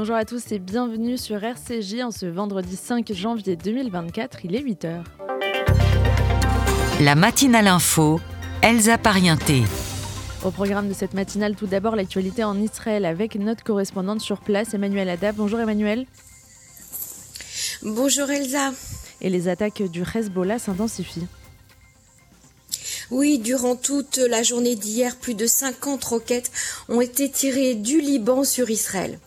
Bonjour à tous et bienvenue sur RCJ en ce vendredi 5 janvier 2024, il est 8h. La matinale info, Elsa Parienté. Au programme de cette matinale, tout d'abord l'actualité en Israël avec notre correspondante sur place, Emmanuel Adab. Bonjour Emmanuel. Bonjour Elsa. Et les attaques du Hezbollah s'intensifient. Oui, durant toute la journée d'hier, plus de 50 roquettes ont été tirées du Liban sur Israël.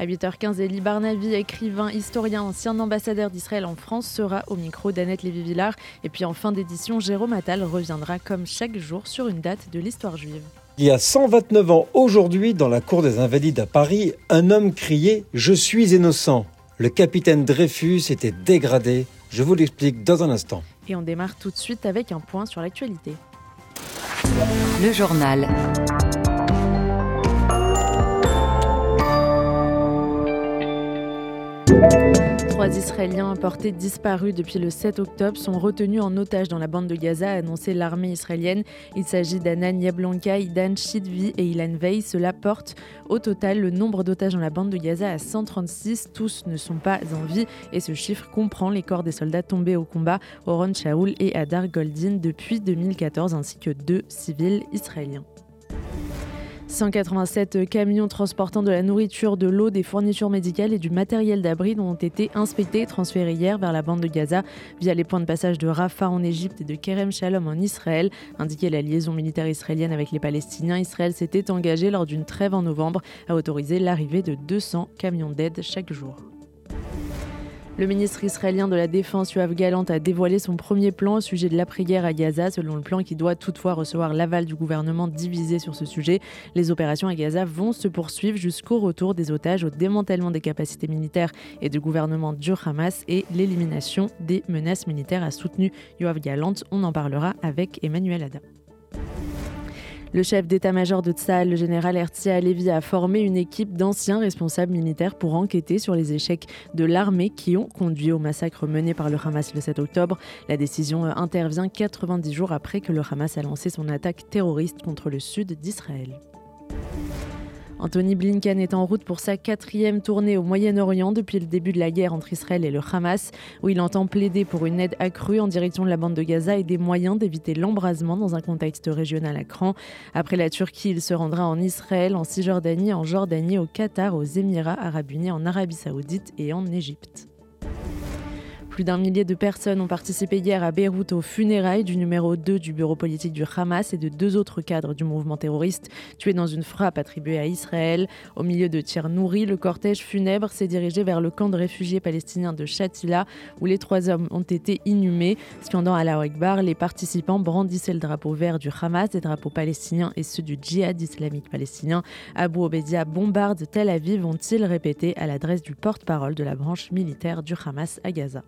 À 8h15, Elie Barnavi, écrivain, historien, ancien ambassadeur d'Israël en France, sera au micro d'Annette Lévy-Villard. Et puis en fin d'édition, Jérôme Attal reviendra comme chaque jour sur une date de l'histoire juive. Il y a 129 ans aujourd'hui, dans la cour des Invalides à Paris, un homme criait ⁇ Je suis innocent !⁇ Le capitaine Dreyfus était dégradé. Je vous l'explique dans un instant. Et on démarre tout de suite avec un point sur l'actualité. Le journal. Trois Israéliens portés disparus depuis le 7 octobre sont retenus en otage dans la bande de Gaza, a annoncé l'armée israélienne. Il s'agit d'Anan Yablanka, Idan Shidvi et Ilan Vey. Cela porte au total le nombre d'otages dans la bande de Gaza à 136. Tous ne sont pas en vie et ce chiffre comprend les corps des soldats tombés au combat, Oron Shaul et Adar Goldin, depuis 2014, ainsi que deux civils israéliens. 187 camions transportant de la nourriture, de l'eau, des fournitures médicales et du matériel d'abri ont été inspectés et transférés hier vers la bande de Gaza via les points de passage de Rafah en Égypte et de Kerem Shalom en Israël. Indiquait la liaison militaire israélienne avec les Palestiniens, Israël s'était engagé lors d'une trêve en novembre à autoriser l'arrivée de 200 camions d'aide chaque jour. Le ministre israélien de la Défense, Yoav Galant, a dévoilé son premier plan au sujet de l'après-guerre à Gaza, selon le plan qui doit toutefois recevoir l'aval du gouvernement divisé sur ce sujet. Les opérations à Gaza vont se poursuivre jusqu'au retour des otages, au démantèlement des capacités militaires et du gouvernement du Hamas et l'élimination des menaces militaires, a soutenu Yoav Galant. On en parlera avec Emmanuel Ada. Le chef d'état-major de Tsahal, le général Herzia Alevi, a formé une équipe d'anciens responsables militaires pour enquêter sur les échecs de l'armée qui ont conduit au massacre mené par le Hamas le 7 octobre. La décision intervient 90 jours après que le Hamas a lancé son attaque terroriste contre le sud d'Israël. Anthony Blinken est en route pour sa quatrième tournée au Moyen-Orient depuis le début de la guerre entre Israël et le Hamas, où il entend plaider pour une aide accrue en direction de la bande de Gaza et des moyens d'éviter l'embrasement dans un contexte régional à cran. Après la Turquie, il se rendra en Israël, en Cisjordanie, en Jordanie, au Qatar, aux Émirats arabes unis, en Arabie saoudite et en Égypte. Plus d'un millier de personnes ont participé hier à Beyrouth aux funérailles du numéro 2 du bureau politique du Hamas et de deux autres cadres du mouvement terroriste tués dans une frappe attribuée à Israël. Au milieu de tirs nourris, le cortège funèbre s'est dirigé vers le camp de réfugiés palestiniens de Shatila où les trois hommes ont été inhumés. Scandant à la Akbar, les participants brandissaient le drapeau vert du Hamas, des drapeaux palestiniens et ceux du djihad islamique palestinien. Abu Obedia bombarde Tel Aviv, ont-ils répété à l'adresse du porte-parole de la branche militaire du Hamas à Gaza.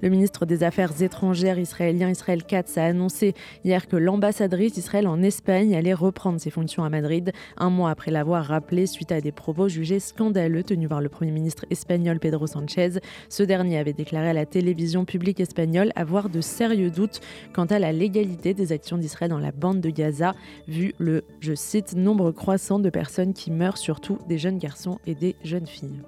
Le ministre des Affaires étrangères israélien Israël Katz a annoncé hier que l'ambassadrice d'Israël en Espagne allait reprendre ses fonctions à Madrid, un mois après l'avoir rappelé suite à des propos jugés scandaleux tenus par le Premier ministre espagnol Pedro Sanchez. Ce dernier avait déclaré à la télévision publique espagnole avoir de sérieux doutes quant à la légalité des actions d'Israël dans la bande de Gaza, vu le, je cite, nombre croissant de personnes qui meurent, surtout des jeunes garçons et des jeunes filles.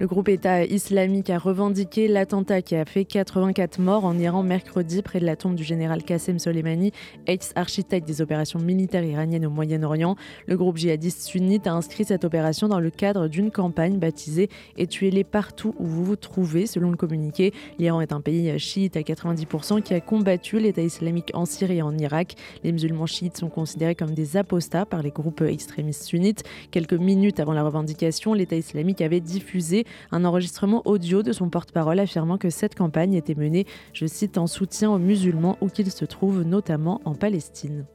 Le groupe État islamique a revendiqué l'attentat qui a fait 84 morts en Iran mercredi près de la tombe du général Qassem Soleimani, ex-architecte des opérations militaires iraniennes au Moyen-Orient. Le groupe djihadiste sunnite a inscrit cette opération dans le cadre d'une campagne baptisée Et tuez-les partout où vous vous trouvez, selon le communiqué. L'Iran est un pays chiite à 90% qui a combattu l'État islamique en Syrie et en Irak. Les musulmans chiites sont considérés comme des apostats par les groupes extrémistes sunnites. Quelques minutes avant la revendication, l'État islamique avait diffusé un enregistrement audio de son porte-parole affirmant que cette campagne était menée, je cite, en soutien aux musulmans où qu'ils se trouvent, notamment en Palestine.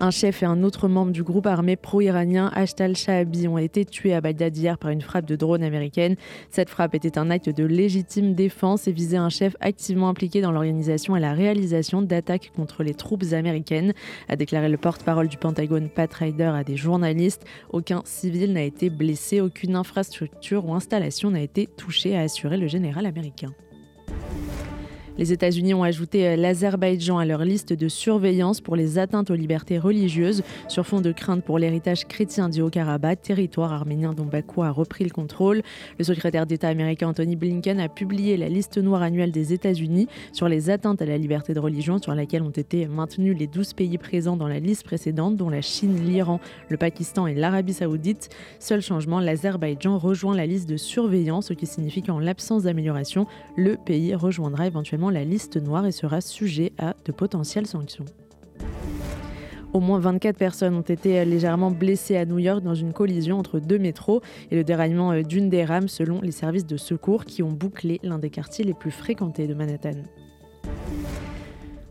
Un chef et un autre membre du groupe armé pro-iranien Ashtal Shahabi ont été tués à Bagdad hier par une frappe de drone américaine. Cette frappe était un acte de légitime défense et visait un chef activement impliqué dans l'organisation et la réalisation d'attaques contre les troupes américaines, a déclaré le porte-parole du Pentagone Pat Ryder à des journalistes. Aucun civil n'a été blessé, aucune infrastructure ou installation n'a été touchée, a assuré le général américain. Les États-Unis ont ajouté euh, l'Azerbaïdjan à leur liste de surveillance pour les atteintes aux libertés religieuses sur fond de crainte pour l'héritage chrétien du Haut-Karabakh, territoire arménien dont Bakou a repris le contrôle. Le secrétaire d'État américain Anthony Blinken a publié la liste noire annuelle des États-Unis sur les atteintes à la liberté de religion sur laquelle ont été maintenus les 12 pays présents dans la liste précédente, dont la Chine, l'Iran, le Pakistan et l'Arabie saoudite. Seul changement, l'Azerbaïdjan rejoint la liste de surveillance, ce qui signifie qu'en l'absence d'amélioration, le pays rejoindra éventuellement la liste noire et sera sujet à de potentielles sanctions. Au moins 24 personnes ont été légèrement blessées à New York dans une collision entre deux métros et le déraillement d'une des rames selon les services de secours qui ont bouclé l'un des quartiers les plus fréquentés de Manhattan.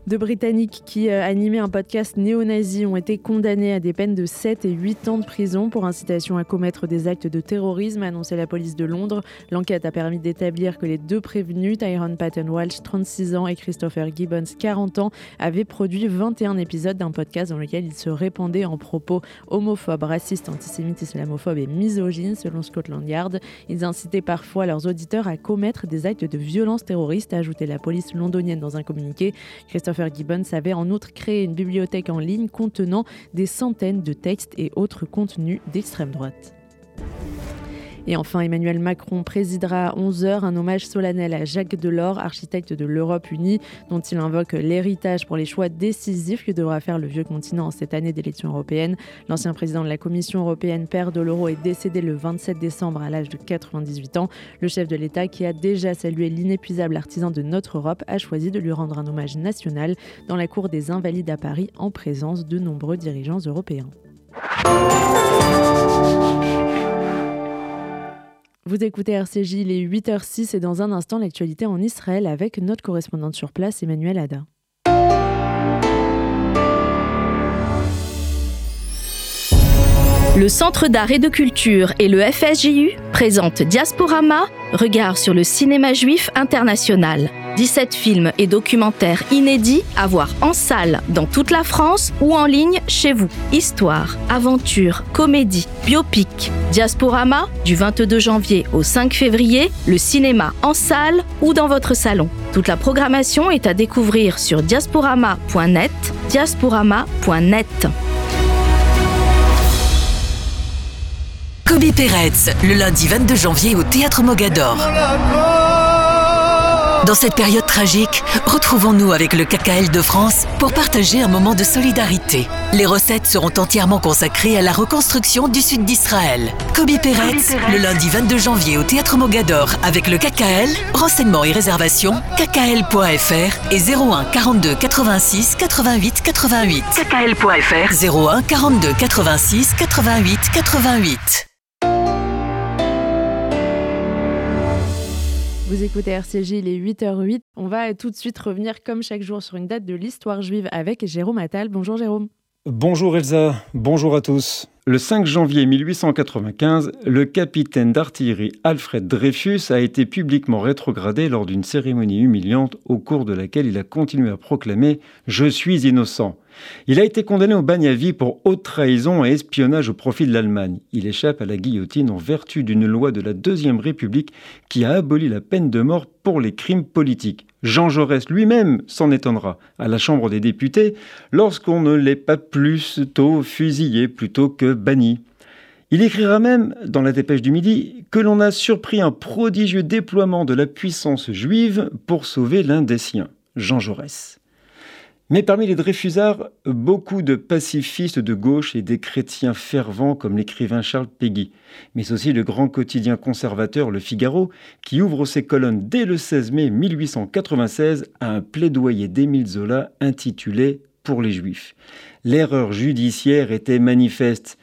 Deux Britanniques qui euh, animaient un podcast néo-nazi ont été condamnés à des peines de 7 et 8 ans de prison pour incitation à commettre des actes de terrorisme, annoncé la police de Londres. L'enquête a permis d'établir que les deux prévenus, Tyrone Patton Walsh, 36 ans, et Christopher Gibbons, 40 ans, avaient produit 21 épisodes d'un podcast dans lequel ils se répandaient en propos homophobes, racistes, antisémites, islamophobes et misogynes, selon Scotland Yard. Ils incitaient parfois leurs auditeurs à commettre des actes de violence terroriste, a ajouté la police londonienne dans un communiqué. Christopher Gibbons avait en outre créé une bibliothèque en ligne contenant des centaines de textes et autres contenus d'extrême droite. Et enfin, Emmanuel Macron présidera à 11h un hommage solennel à Jacques Delors, architecte de l'Europe unie, dont il invoque l'héritage pour les choix décisifs que devra faire le vieux continent en cette année d'élection européenne. L'ancien président de la Commission européenne, père de est décédé le 27 décembre à l'âge de 98 ans. Le chef de l'État, qui a déjà salué l'inépuisable artisan de notre Europe, a choisi de lui rendre un hommage national dans la cour des Invalides à Paris en présence de nombreux dirigeants européens. Vous écoutez RCJ, il est 8h06 et dans un instant l'actualité en Israël avec notre correspondante sur place, Emmanuel Ada. Le Centre d'art et de culture et le FSJU présentent Diasporama, regard sur le cinéma juif international. 17 films et documentaires inédits à voir en salle dans toute la France ou en ligne chez vous. Histoire, aventure, comédie, biopic. Diasporama, du 22 janvier au 5 février, le cinéma en salle ou dans votre salon. Toute la programmation est à découvrir sur diasporama.net, diasporama.net. Kobe Peretz, le lundi 22 janvier au Théâtre Mogador. Dans cette période tragique, retrouvons-nous avec le KKL de France pour partager un moment de solidarité. Les recettes seront entièrement consacrées à la reconstruction du sud d'Israël. Kobe Peretz, le lundi 22 janvier au Théâtre Mogador avec le KKL. Renseignements et réservations, kkl.fr et 01 42 86 88 88. kkl.fr 01 42 86 88 88. Vous écoutez RCJ, il est 8h08. On va tout de suite revenir comme chaque jour sur une date de l'histoire juive avec Jérôme Attal. Bonjour Jérôme. Bonjour Elsa, bonjour à tous. Le 5 janvier 1895, le capitaine d'artillerie Alfred Dreyfus a été publiquement rétrogradé lors d'une cérémonie humiliante au cours de laquelle il a continué à proclamer ⁇ Je suis innocent ⁇ il a été condamné au bagne à vie pour haute trahison et espionnage au profit de l'Allemagne. Il échappe à la guillotine en vertu d'une loi de la Deuxième République qui a aboli la peine de mort pour les crimes politiques. Jean Jaurès lui-même s'en étonnera à la Chambre des députés lorsqu'on ne l'est pas plus tôt fusillé plutôt que banni. Il écrira même, dans la dépêche du Midi, que l'on a surpris un prodigieux déploiement de la puissance juive pour sauver l'un des siens, Jean Jaurès. Mais parmi les Dreyfusards, beaucoup de pacifistes de gauche et des chrétiens fervents comme l'écrivain Charles Péguy, mais aussi le grand quotidien conservateur Le Figaro, qui ouvre ses colonnes dès le 16 mai 1896 à un plaidoyer d'Émile Zola intitulé Pour les Juifs. L'erreur judiciaire était manifeste.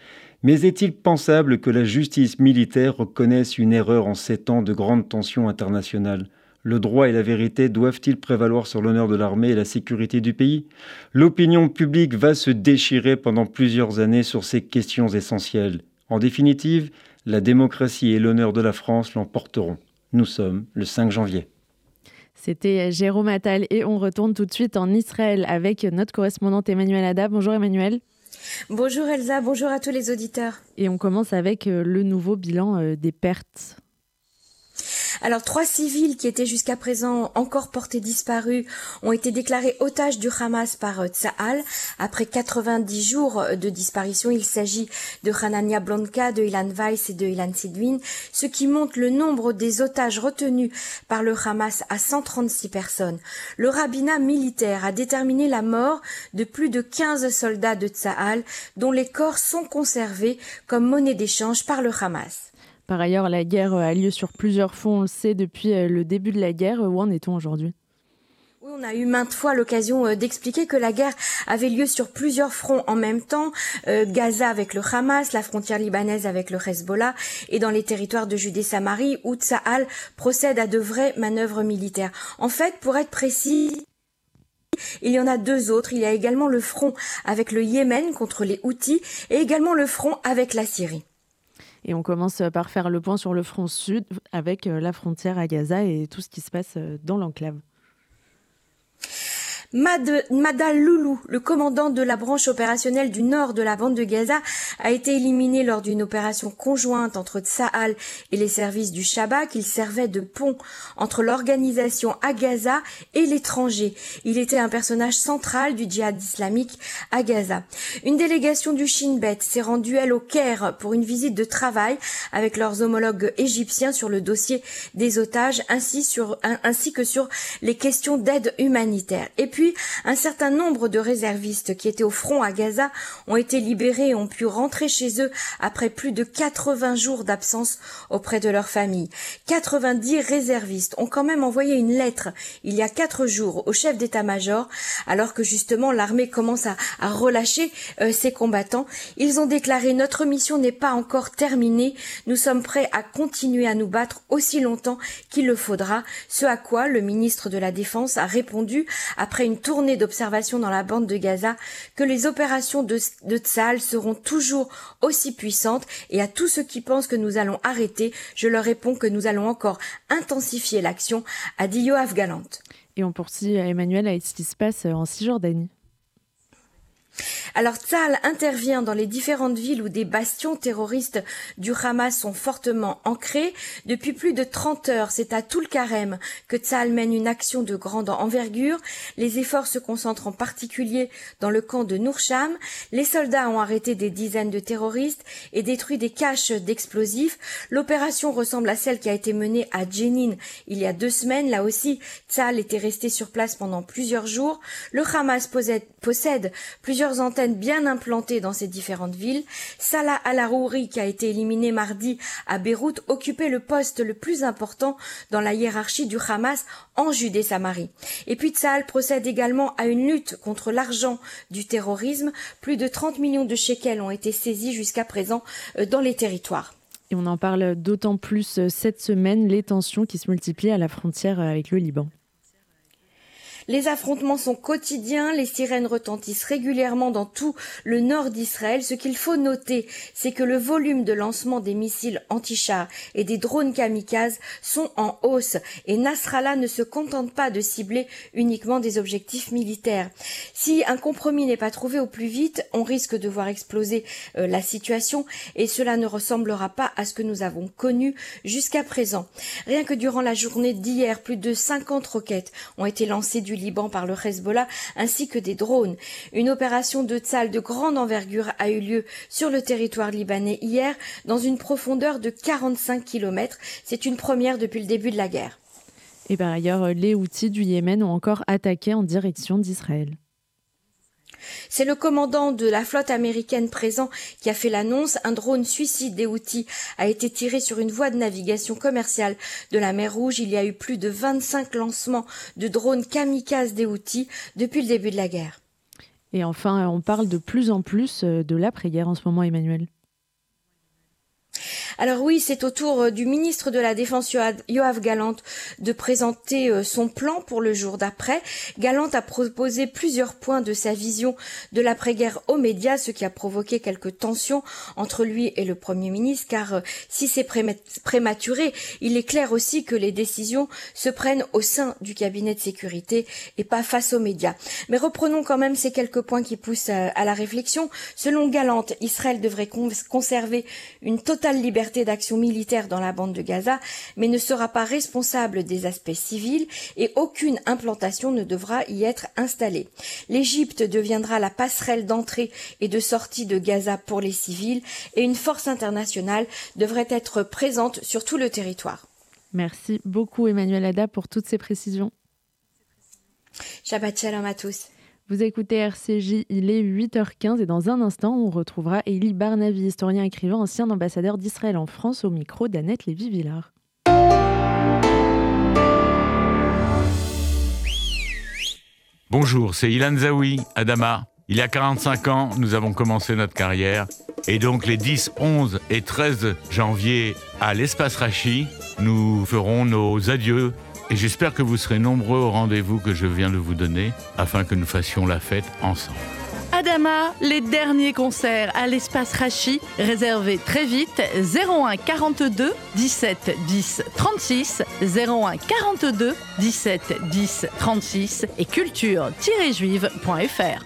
Mais est-il pensable que la justice militaire reconnaisse une erreur en ces temps de grande tension internationale? Le droit et la vérité doivent-ils prévaloir sur l'honneur de l'armée et la sécurité du pays? L'opinion publique va se déchirer pendant plusieurs années sur ces questions essentielles. En définitive, la démocratie et l'honneur de la France l'emporteront. Nous sommes le 5 janvier. C'était Jérôme Attal et on retourne tout de suite en Israël avec notre correspondante Emmanuel Ada. Bonjour Emmanuel. Bonjour Elsa, bonjour à tous les auditeurs. Et on commence avec euh, le nouveau bilan euh, des pertes Alors trois civils qui étaient jusqu'à présent encore portés disparus ont été déclarés otages du Hamas par euh, Tsahal. Après 90 jours de disparition, il s'agit de Hanania Blanca, de Ilan Weiss et de Ilan Sidwin, ce qui montre le nombre des otages retenus par le Hamas à 136 personnes. Le rabbinat militaire a déterminé la mort de plus de 15 soldats de Tsahal, dont les corps sont conservés comme monnaie d'échange par le Hamas. Par ailleurs, la guerre a lieu sur plusieurs fronts, on le sait depuis euh, le début de la guerre. Où en est-on aujourd'hui? Oui, on a eu maintes fois l'occasion euh, d'expliquer que la guerre avait lieu sur plusieurs fronts en même temps, euh, Gaza avec le Hamas, la frontière libanaise avec le Hezbollah et dans les territoires de Judée-Samarie où Tsahal procède à de vraies manœuvres militaires. En fait, pour être précis, il y en a deux autres. Il y a également le front avec le Yémen contre les Houthis et également le front avec la Syrie. Et on commence par faire le point sur le front sud avec euh, la frontière à Gaza et tout ce qui se passe dans l'enclave. Madal Loulou, le commandant de la branche opérationnelle du nord de la bande de Gaza, a été éliminé lors d'une opération conjointe entre Tsahal et les services du Shabak. Il servait de pont entre l'organisation à Gaza et l'étranger. Il était un personnage central du djihad islamique à Gaza. Une délégation du Shin Bet s'est rendue elle au Caire pour une visite de travail avec leurs homologues égyptiens sur le dossier des otages ainsi, que sur les questions d'aide humanitaire. Un certain nombre de réservistes qui étaient au front à Gaza ont été libérés et ont pu rentrer chez eux après plus de 80 jours d'absence auprès de leur famille. 90 réservistes ont quand même envoyé une lettre il y a quatre jours au chef d'état-major alors que justement l'armée commence à, relâcher euh, ses combattants. Ils ont déclaré notre mission n'est pas encore terminée. Nous sommes prêts à continuer à nous battre aussi longtemps qu'il le faudra. Ce à quoi le ministre de la Défense a répondu après une tournée d'observation dans la bande de Gaza que les opérations de, de Tzal seront toujours aussi puissantes et à tous ceux qui pensent que nous allons arrêter, je leur réponds que nous allons encore intensifier l'action, a dit Yoav. Et on poursuit Emmanuel avec ce qui se passe en Cisjordanie. Alors Tzal intervient dans les différentes villes où des bastions terroristes du Hamas sont fortement ancrés. Depuis plus de 30 heures, c'est à Toul-Karem que Tzal mène une action de grande envergure. Les efforts se concentrent en particulier dans le camp de Nourcham. Les soldats ont arrêté des dizaines de terroristes et détruit des caches d'explosifs. L'opération ressemble à celle qui a été menée à Jenin il y a deux semaines. Là aussi, Tzal était resté sur place pendant plusieurs jours. Le possède antennes bien implantées dans ces différentes villes. Salah al-Arouri, qui a été éliminé mardi à Beyrouth, occupait le poste le plus important dans la hiérarchie du Hamas en Judée-Samarie. Et puis Tzal procède également à une lutte contre l'argent du terrorisme. Plus de 30 millions de shekels ont été saisis jusqu'à présent euh, dans les territoires. Et on en parle d'autant plus euh, cette semaine, les tensions qui se multiplient à la frontière euh, avec le Liban. Les affrontements sont quotidiens, les sirènes retentissent régulièrement dans tout le nord d'Israël. Ce qu'il faut noter, c'est que le volume de lancement des missiles anti-chars et des drones kamikazes sont en hausse et Nasrallah ne se contente pas de cibler uniquement des objectifs militaires. Si un compromis n'est pas trouvé au plus vite, on risque de voir exploser euh, la situation et cela ne ressemblera pas à ce que nous avons connu jusqu'à présent. Rien que durant la journée d'hier, plus de 50 roquettes ont été lancées du Liban par le Hezbollah ainsi que des drones. Une opération de Tzal de grande envergure a eu lieu sur le territoire libanais hier dans une profondeur de 45 km. C'est une première depuis le début de la guerre. Et par ailleurs, les outils du Yémen ont encore attaqué en direction d'Israël. C'est le commandant de la flotte américaine présent qui a fait l'annonce. Un drone suicide des Houthis a été tiré sur une voie de navigation commerciale de la mer Rouge. Il y a eu plus de 25 lancements de drones kamikazes des Houthis depuis le début de la guerre. Et enfin, on parle de plus en plus euh, de l'après-guerre en ce moment, Emmanuel. Alors oui, c'est au tour euh, du ministre de la Défense Yoav Galant de présenter euh, son plan pour le jour d'après. Galant a proposé plusieurs points de sa vision de l'après-guerre aux médias, ce qui a provoqué quelques tensions entre lui et le Premier ministre, car euh, si c'est prématuré, il est clair aussi que les décisions se prennent au sein du cabinet de sécurité et pas face aux médias. Mais reprenons quand même ces quelques points qui poussent à la réflexion. Selon Galant, Israël devrait conserver une totale liberté liberté d'action militaire dans la bande de Gaza, mais ne sera pas responsable des aspects civils et aucune implantation ne devra y être installée. L'Égypte deviendra la passerelle d'entrée et de sortie de Gaza pour les civils et une force internationale devrait être présente sur tout le territoire. Merci beaucoup Emmanuel Ada pour toutes ces précisions. Shabbat shalom à tous. Vous écoutez RCJ, il est 8h15 et dans un instant, on retrouvera Elie Barnavi, historien écrivain, ancien ambassadeur d'Israël en France, au micro d'Annette Lévy-Villard. Bonjour, c'est Ilan Zawi, Adama. Il y a 45 ans, nous avons commencé notre carrière. Et donc les 10, 11 et 13 janvier à l'espace Rachi, nous ferons nos adieux et j'espère que vous serez nombreux au rendez-vous que je viens de vous donner afin que nous fassions la fête ensemble. Adama, les derniers concerts à l'espace Rachi, réservez très vite 01 42 17 10 36, 01 42 17 10 36 et culture-juive.fr.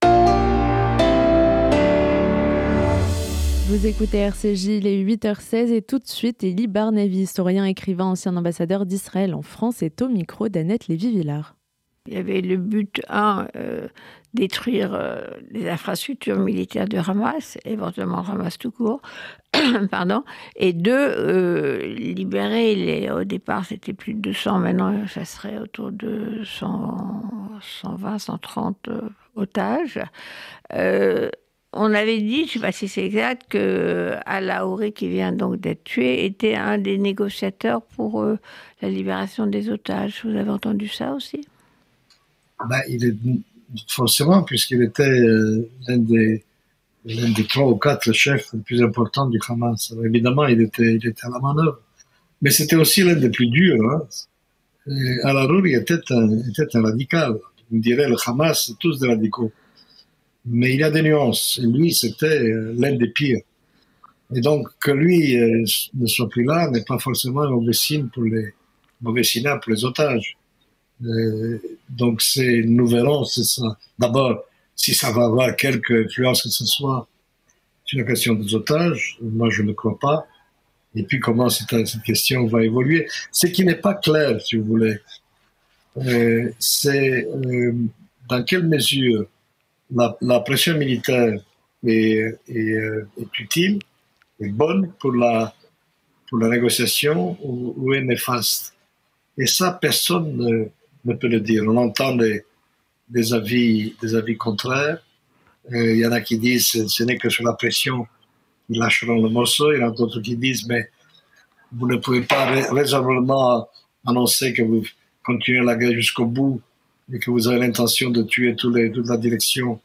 Vous écoutez RCJ, il est 8h16 et tout de suite, Elie Barnavi, historien, écrivain, ancien ambassadeur d'Israël en France, est au micro d'Annette Lévy-Villard. Il y avait le but, un, euh, détruire euh, les infrastructures militaires de Hamas, éventuellement Hamas tout court, pardon, et deux, euh, libérer les. Au départ, c'était plus de 200, maintenant, ça serait autour de 100, 120, 130 otages. On avait dit, je ne sais pas si c'est exact, que Alaouri, qui vient donc d'être tué, était un des négociateurs pour euh, la libération des otages. Vous avez entendu ça aussi? Ben, il est, Forcément, puisqu'il était euh, l'un des, trois ou quatre chefs les plus importants du Hamas. évidemment, il était, il était à la manœuvre. Mais c'était aussi l'un des plus durs. Hein. Alaouri était un, était un radical. On dirait le Hamas, tous des radicaux. Mais il a des nuances. Et lui, c'était euh, l'un des pires. Et donc, que lui euh, ne soit plus là n'est pas forcément un mauvais signe pour les, mauvais signal pour les otages. Euh, donc, c'est, nous verrons, c'est ça. D'abord, si ça va avoir quelque influence que ce soit sur la question des otages, moi, je ne crois pas. Et puis, comment cette, cette question va évoluer. Ce qui n'est pas clair, si vous voulez, euh, c'est euh, dans quelle mesure la, pression militaire est, euh, est, utile, est bonne pour la, négociation ou, est néfaste. Et ça, personne ne, peut le dire. On entend des, avis, contraires. Euh, il y en a qui disent ce n'est que sur la pression qu'ils lâcheront le morceau. Il y en a d'autres qui disent mais vous ne pouvez pas raisonnablement annoncer que vous continuez la guerre jusqu'au bout et que vous avez l'intention de tuer toute la direction,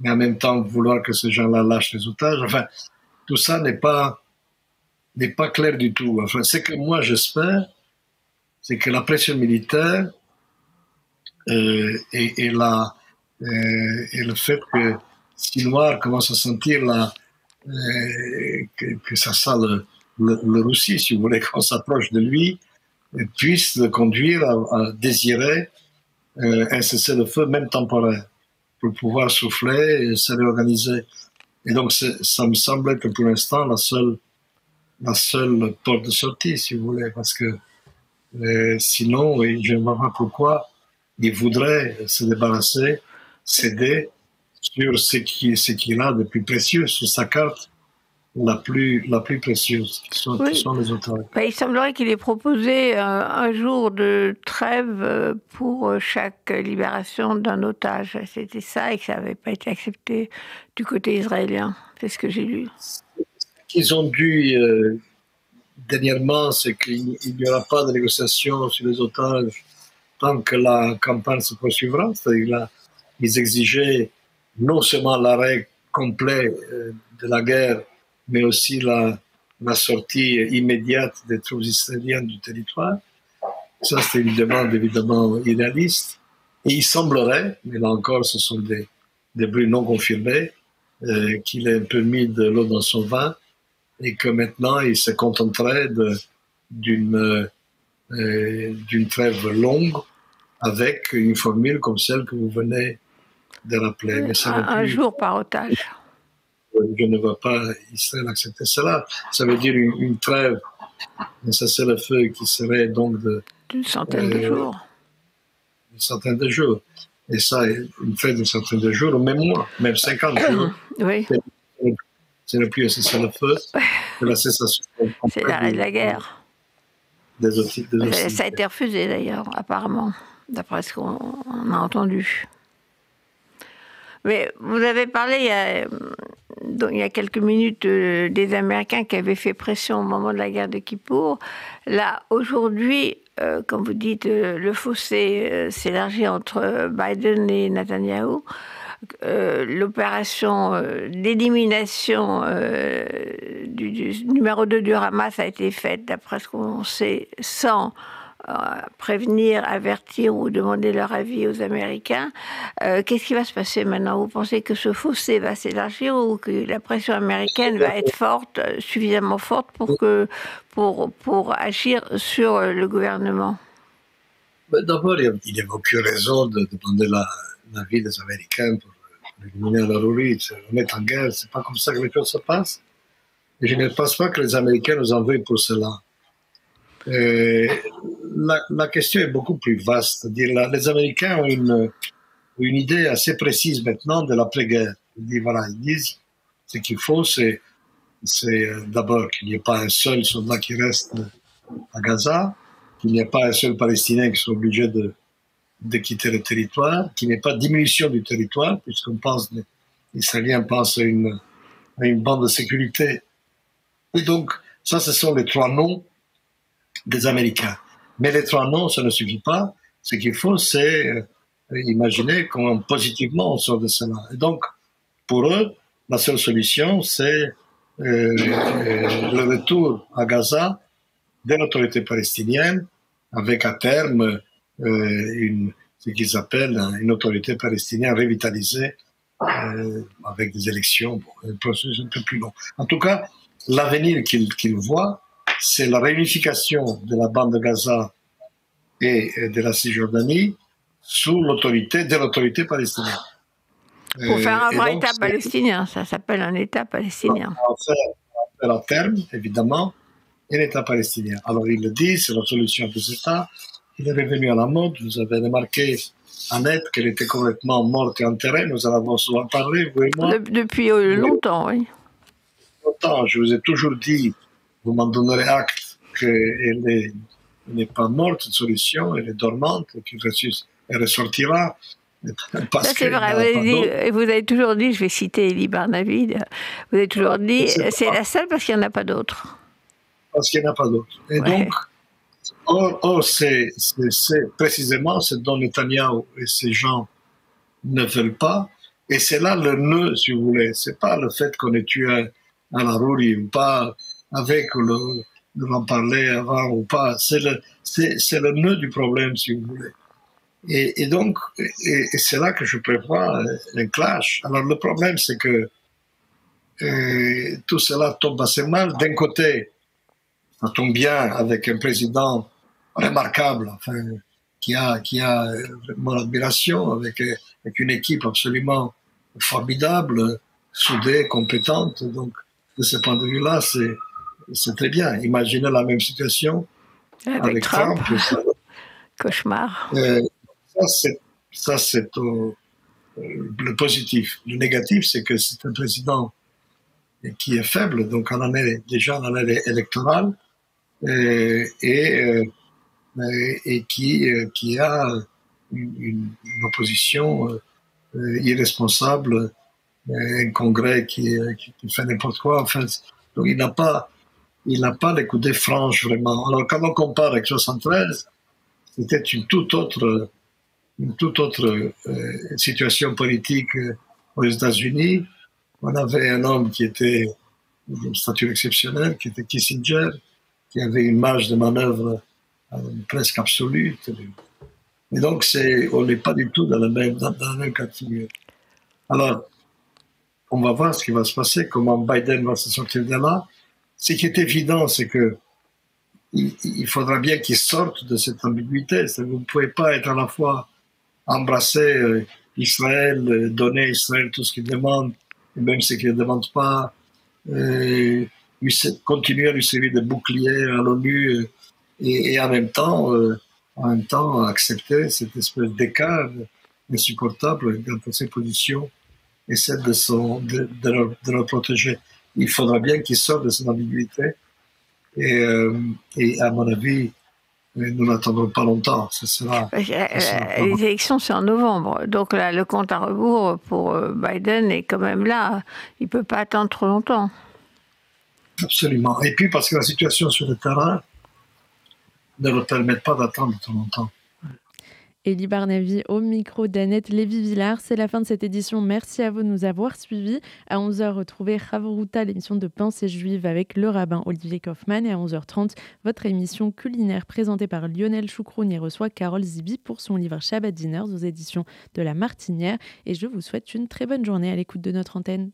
mais en même temps vouloir que ces gens-là lâchent les otages. Enfin, tout ça n'est pas, n'est pas clair du tout. Enfin, ce que moi j'espère, c'est que la pression militaire euh, et, la, euh, et le fait que Sinoir commence à sentir la, euh, que, ça sent le, le, Russie, si vous voulez, qu'on s'approche de lui, puisse le conduire à désirer euh, un cessez-le-feu, même temporaire, pour pouvoir souffler et se réorganiser. Et donc, ça me semble que pour l'instant, la seule, la seule porte de sortie, si vous voulez, parce que euh, sinon, et je ne vois pas pourquoi, il voudrait se débarrasser, céder sur ce qu'il ce qu'il a de plus précieux sur sa carte, la plus, la plus précieuse, qui sont, les autorités. Bah, il semblerait qu'il ait proposé euh, un jour de trêve euh, pour euh, chaque libération d'un otage. C'était ça et que ça n'avait pas été accepté du côté israélien. C'est ce que j'ai lu. Ce qu'ils ont dû dernièrement, c'est qu'il n'y aura pas de négociation sur les otages tant que la campagne se poursuivra. C'est-à-dire ils exigeaient non seulement l'arrêt complet de la guerre, mais aussi la, la sortie immédiate des troupes israéliennes du territoire. Ça, c'est une demande évidemment idéaliste. Et il semblerait, mais là encore, ce sont des, des bruits non confirmés, euh, qu'il ait un peu mis de l'eau dans son vin et que maintenant il se contenterait d'une euh, d'une trêve longue avec une formule comme celle que vous venez de rappeler. Mais ça un, un jour par otage. Je ne vois pas Israël accepter cela. Ça veut dire une, trêve, un cessez-le-feu qui serait donc de... D'une centaine de euh, jours. Une centaine de jours. Et ça, une trêve d'une centaine de jours, ou même moins, même 50 jours. Oui. C'est le plus un cessez-le-feu, c'est la cessation. C'est l'arrêt de la guerre. Des des Ça a été refusé d'ailleurs, apparemment, d'après ce qu'on a entendu. Mais vous avez parlé il y a, il y a quelques minutes euh, des Américains qui avaient fait pression au moment de la guerre de Kippour. Là, aujourd'hui, euh, comme vous dites, euh, le fossé s'élargit entre Biden et Netanyahu. L'opération d'élimination du, du, numéro 2 du Hamas a été faite, d'après ce qu'on sait, sans euh, prévenir, avertir ou demander leur avis aux Américains. Euh, qu'est-ce qui va se passer maintenant? Vous pensez que ce fossé va s'élargir ou que la pression américaine va être forte, suffisamment forte pour, que, pour, pour agir sur le gouvernement? D'abord, il n'y a aucune raison de demander l'avis des Américains pour éliminer la rouille. On est en guerre, c'est pas comme ça que les choses se passent. Je ne pense pas que les Américains nous en veulent pour cela. Euh, la, la, question est beaucoup plus vaste. Les Américains ont une, idée assez précise maintenant de l'après-guerre. Ils disent, voilà, ils disent ce qu'il faut, c'est, euh, d'abord qu'il n'y ait pas un seul soldat qui reste à Gaza, qu'il n'y ait pas un seul Palestinien qui soit obligé de, de quitter le territoire, qu'il n'y ait pas de diminution du territoire, puisqu'on pense, les Israéliens pensent à une, à une bande de sécurité. Et donc, ça, ce sont les trois noms des Américains. Mais les trois noms, ça ne suffit pas. Ce qu'il faut, c'est euh, imaginer comment positivement on sort de cela. Et donc, pour eux, la seule solution, c'est euh, le retour à Gaza de l'autorité palestinienne, avec à terme euh, une, ce qu'ils appellent une autorité palestinienne revitalisée, euh, avec des élections, bon, un processus un peu plus long. En tout cas, l'avenir qu'ils voient, c'est la réunification de la bande de Gaza et de la Cisjordanie sous l'autorité de l'autorité palestinienne. Pour faire un euh, vrai État palestinien, ça s'appelle un État palestinien. On à terme, évidemment, un État palestinien. Alors il le dit, c'est la solution des États. Il est revenu à la mode. Vous avez remarqué, Annette, qu'elle était complètement morte et enterrée. Nous en avons souvent parlé, vous et moi. depuis euh, longtemps, oui. Longtemps. Je vous ai toujours dit vous m'en donnerez acte qu'elle n'est pas morte, cette solution, elle est dormante, qu'elle ressortira. Ça, c'est vrai. Vous avez, vous avez, toujours dit, je vais citer Elie Barnavid, vous avez toujours dit, c'est la seule parce qu'il n'y en a pas d'autre. Parce qu'il n'y en a pas d'autre. Et donc, or, c'est précisément ce dont Netanyahu et ces gens ne veulent pas. Et c'est là le nœud, si vous voulez. C'est pas le fait qu'on ait tué un, un ou pas avec le, de en parler avant ou pas. C'est le, c'est, le nœud du problème, si vous voulez. Et, donc, c'est là que je prévois un clash. Alors le problème, c'est que euh, tout cela tombe assez mal. D'un côté, ça tombe bien avec un président remarquable, enfin, qui a, qui a vraiment l'admiration, avec, avec une équipe absolument formidable, soudée, compétente. Donc, de ce point de vue-là, c'est, c'est très bien. Imaginez la même situation avec, Trump. Cauchemar. Euh, ça, c'est euh, le positif. Le négatif, c'est que c'est un président qui est faible, donc en année, déjà en année électorale, euh, et, et, qui, qui a une, opposition irresponsable, un congrès qui, qui, qui fait n'importe quoi. Enfin, donc il n'a pas il n'a pas d'écouter franche vraiment. Alors quand on compare avec 73, c'était une toute autre, une toute autre euh, situation politique euh, aux États-Unis. On avait un homme qui était d'une stature exceptionnelle, qui était Kissinger, qui avait une marge de manœuvre euh, presque absolue. Et donc, on n'est pas du tout dans la même, dans, la même catégorie. Alors, on va voir ce qui va se passer, comment Biden va se sortir de là. Ce qui est évident, c'est que il, faudra bien qu'il sorte de cette ambiguïté. Vous ne pouvez pas être à la fois embrasser euh, Israël, euh, donner à Israël tout ce qu'il demande, et même ce qu'il ne demande pas, euh, continuer à lui servir de bouclier à l'ONU et, en même temps, en même temps accepter cette espèce d'écart insupportable entre ses positions et celle de, son, de, de, le, protéger. Il faudra bien qu'il sorte de cette ambiguïté. Et, euh, et à mon avis, nous n'attendrons pas longtemps. Ce sera, euh, euh, les élections, c'est en novembre. Donc là, le compte à rebours pour Biden est quand même là. Il ne peut pas attendre trop longtemps. Absolument. Et puis parce que la situation sur le terrain ne le permet pas d'attendre trop longtemps. Elie Barnavi au micro d'Annette Lévy-Villard. C'est la fin de cette édition. Merci à vous de nous avoir suivis. À 11h, retrouvez Ravruta, l'émission de pensée juive avec le rabbin Olivier Kaufmann. Et à 11h30, votre émission culinaire présentée par Lionel Choucroune y reçoit Carole Zibi pour son livre Shabbat Dinners aux éditions de La Martinière. Et je vous souhaite une très bonne journée à l'écoute de notre antenne.